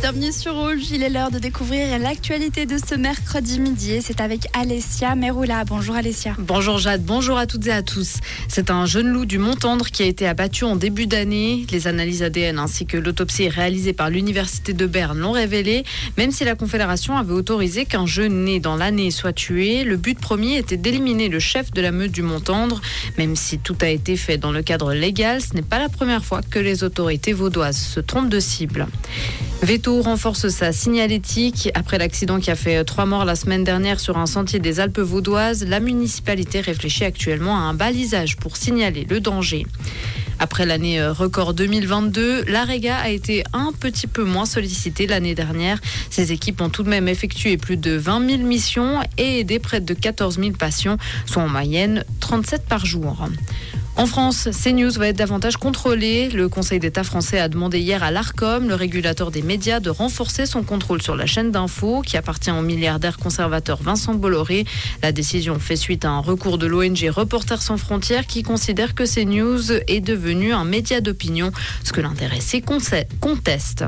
Bienvenue sur Rouge, il est l'heure de découvrir l'actualité de ce mercredi midi c'est avec Alessia Meroula. Bonjour Alessia. Bonjour Jade, bonjour à toutes et à tous. C'est un jeune loup du Mont-Tendre qui a été abattu en début d'année. Les analyses ADN ainsi que l'autopsie réalisée par l'Université de Berne l'ont révélé. Même si la Confédération avait autorisé qu'un jeune né dans l'année soit tué, le but premier était d'éliminer le chef de la meute du Mont-Tendre. Même si tout a été fait dans le cadre légal, ce n'est pas la première fois que les autorités vaudoises se trompent de cible. Veto renforce sa signalétique. Après l'accident qui a fait trois morts la semaine dernière sur un sentier des Alpes vaudoises, la municipalité réfléchit actuellement à un balisage pour signaler le danger. Après l'année record 2022, l'AREGA a été un petit peu moins sollicitée l'année dernière. Ses équipes ont tout de même effectué plus de 20 000 missions et aidé près de 14 000 patients, soit en moyenne 37 par jour. En France, CNews va être davantage contrôlé. Le Conseil d'État français a demandé hier à l'ARCOM, le régulateur des médias, de renforcer son contrôle sur la chaîne d'info qui appartient au milliardaire conservateur Vincent Bolloré. La décision fait suite à un recours de l'ONG Reporters sans frontières qui considère que CNews est devenu un média d'opinion, ce que l'intéressé conteste.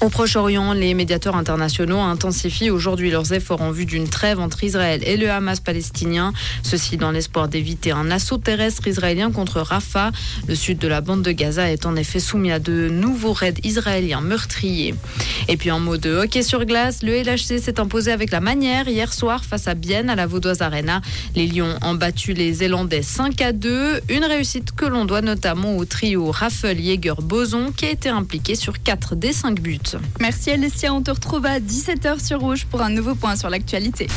Au Proche-Orient, les médiateurs internationaux intensifient aujourd'hui leurs efforts en vue d'une trêve entre Israël et le Hamas palestinien. Ceci dans l'espoir d'éviter un assaut terrestre israélien contre Rafah. Le sud de la bande de Gaza est en effet soumis à de nouveaux raids israéliens meurtriers. Et puis en mode de hockey sur glace, le LHC s'est imposé avec la manière hier soir face à Bienne à la Vaudoise Arena. Les Lions ont battu les Zélandais 5 à 2. Une réussite que l'on doit notamment au trio Raffel, Jäger, Boson qui a été impliqué sur 4 des 5 buts. Merci Alessia, on te retrouve à 17h sur Rouge pour un nouveau point sur l'actualité.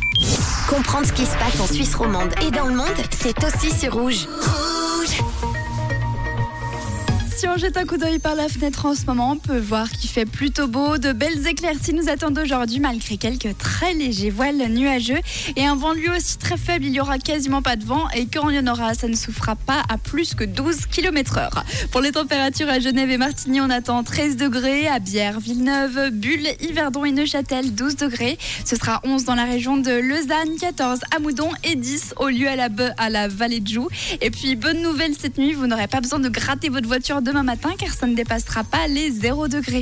Comprendre ce qui se passe en Suisse romande et dans le monde, c'est aussi sur Rouge. Si on jette un coup d'œil par la fenêtre en ce moment, on peut voir qu'il fait plutôt beau. De belles éclaircies nous attendent aujourd'hui, malgré quelques très légers voiles nuageux. Et un vent lui aussi très faible, il y aura quasiment pas de vent. Et quand il y en aura, ça ne souffra pas à plus que 12 km/h. Pour les températures à Genève et Martigny, on attend 13 degrés. À Bière, Villeneuve, Bulle, Yverdon et Neuchâtel, 12 degrés. Ce sera 11 dans la région de Lausanne, 14 à Moudon et 10 au lieu à la, à la vallée de Joux. Et puis, bonne nouvelle cette nuit, vous n'aurez pas besoin de gratter votre voiture de demain matin car ça ne dépassera pas les 0 degrés.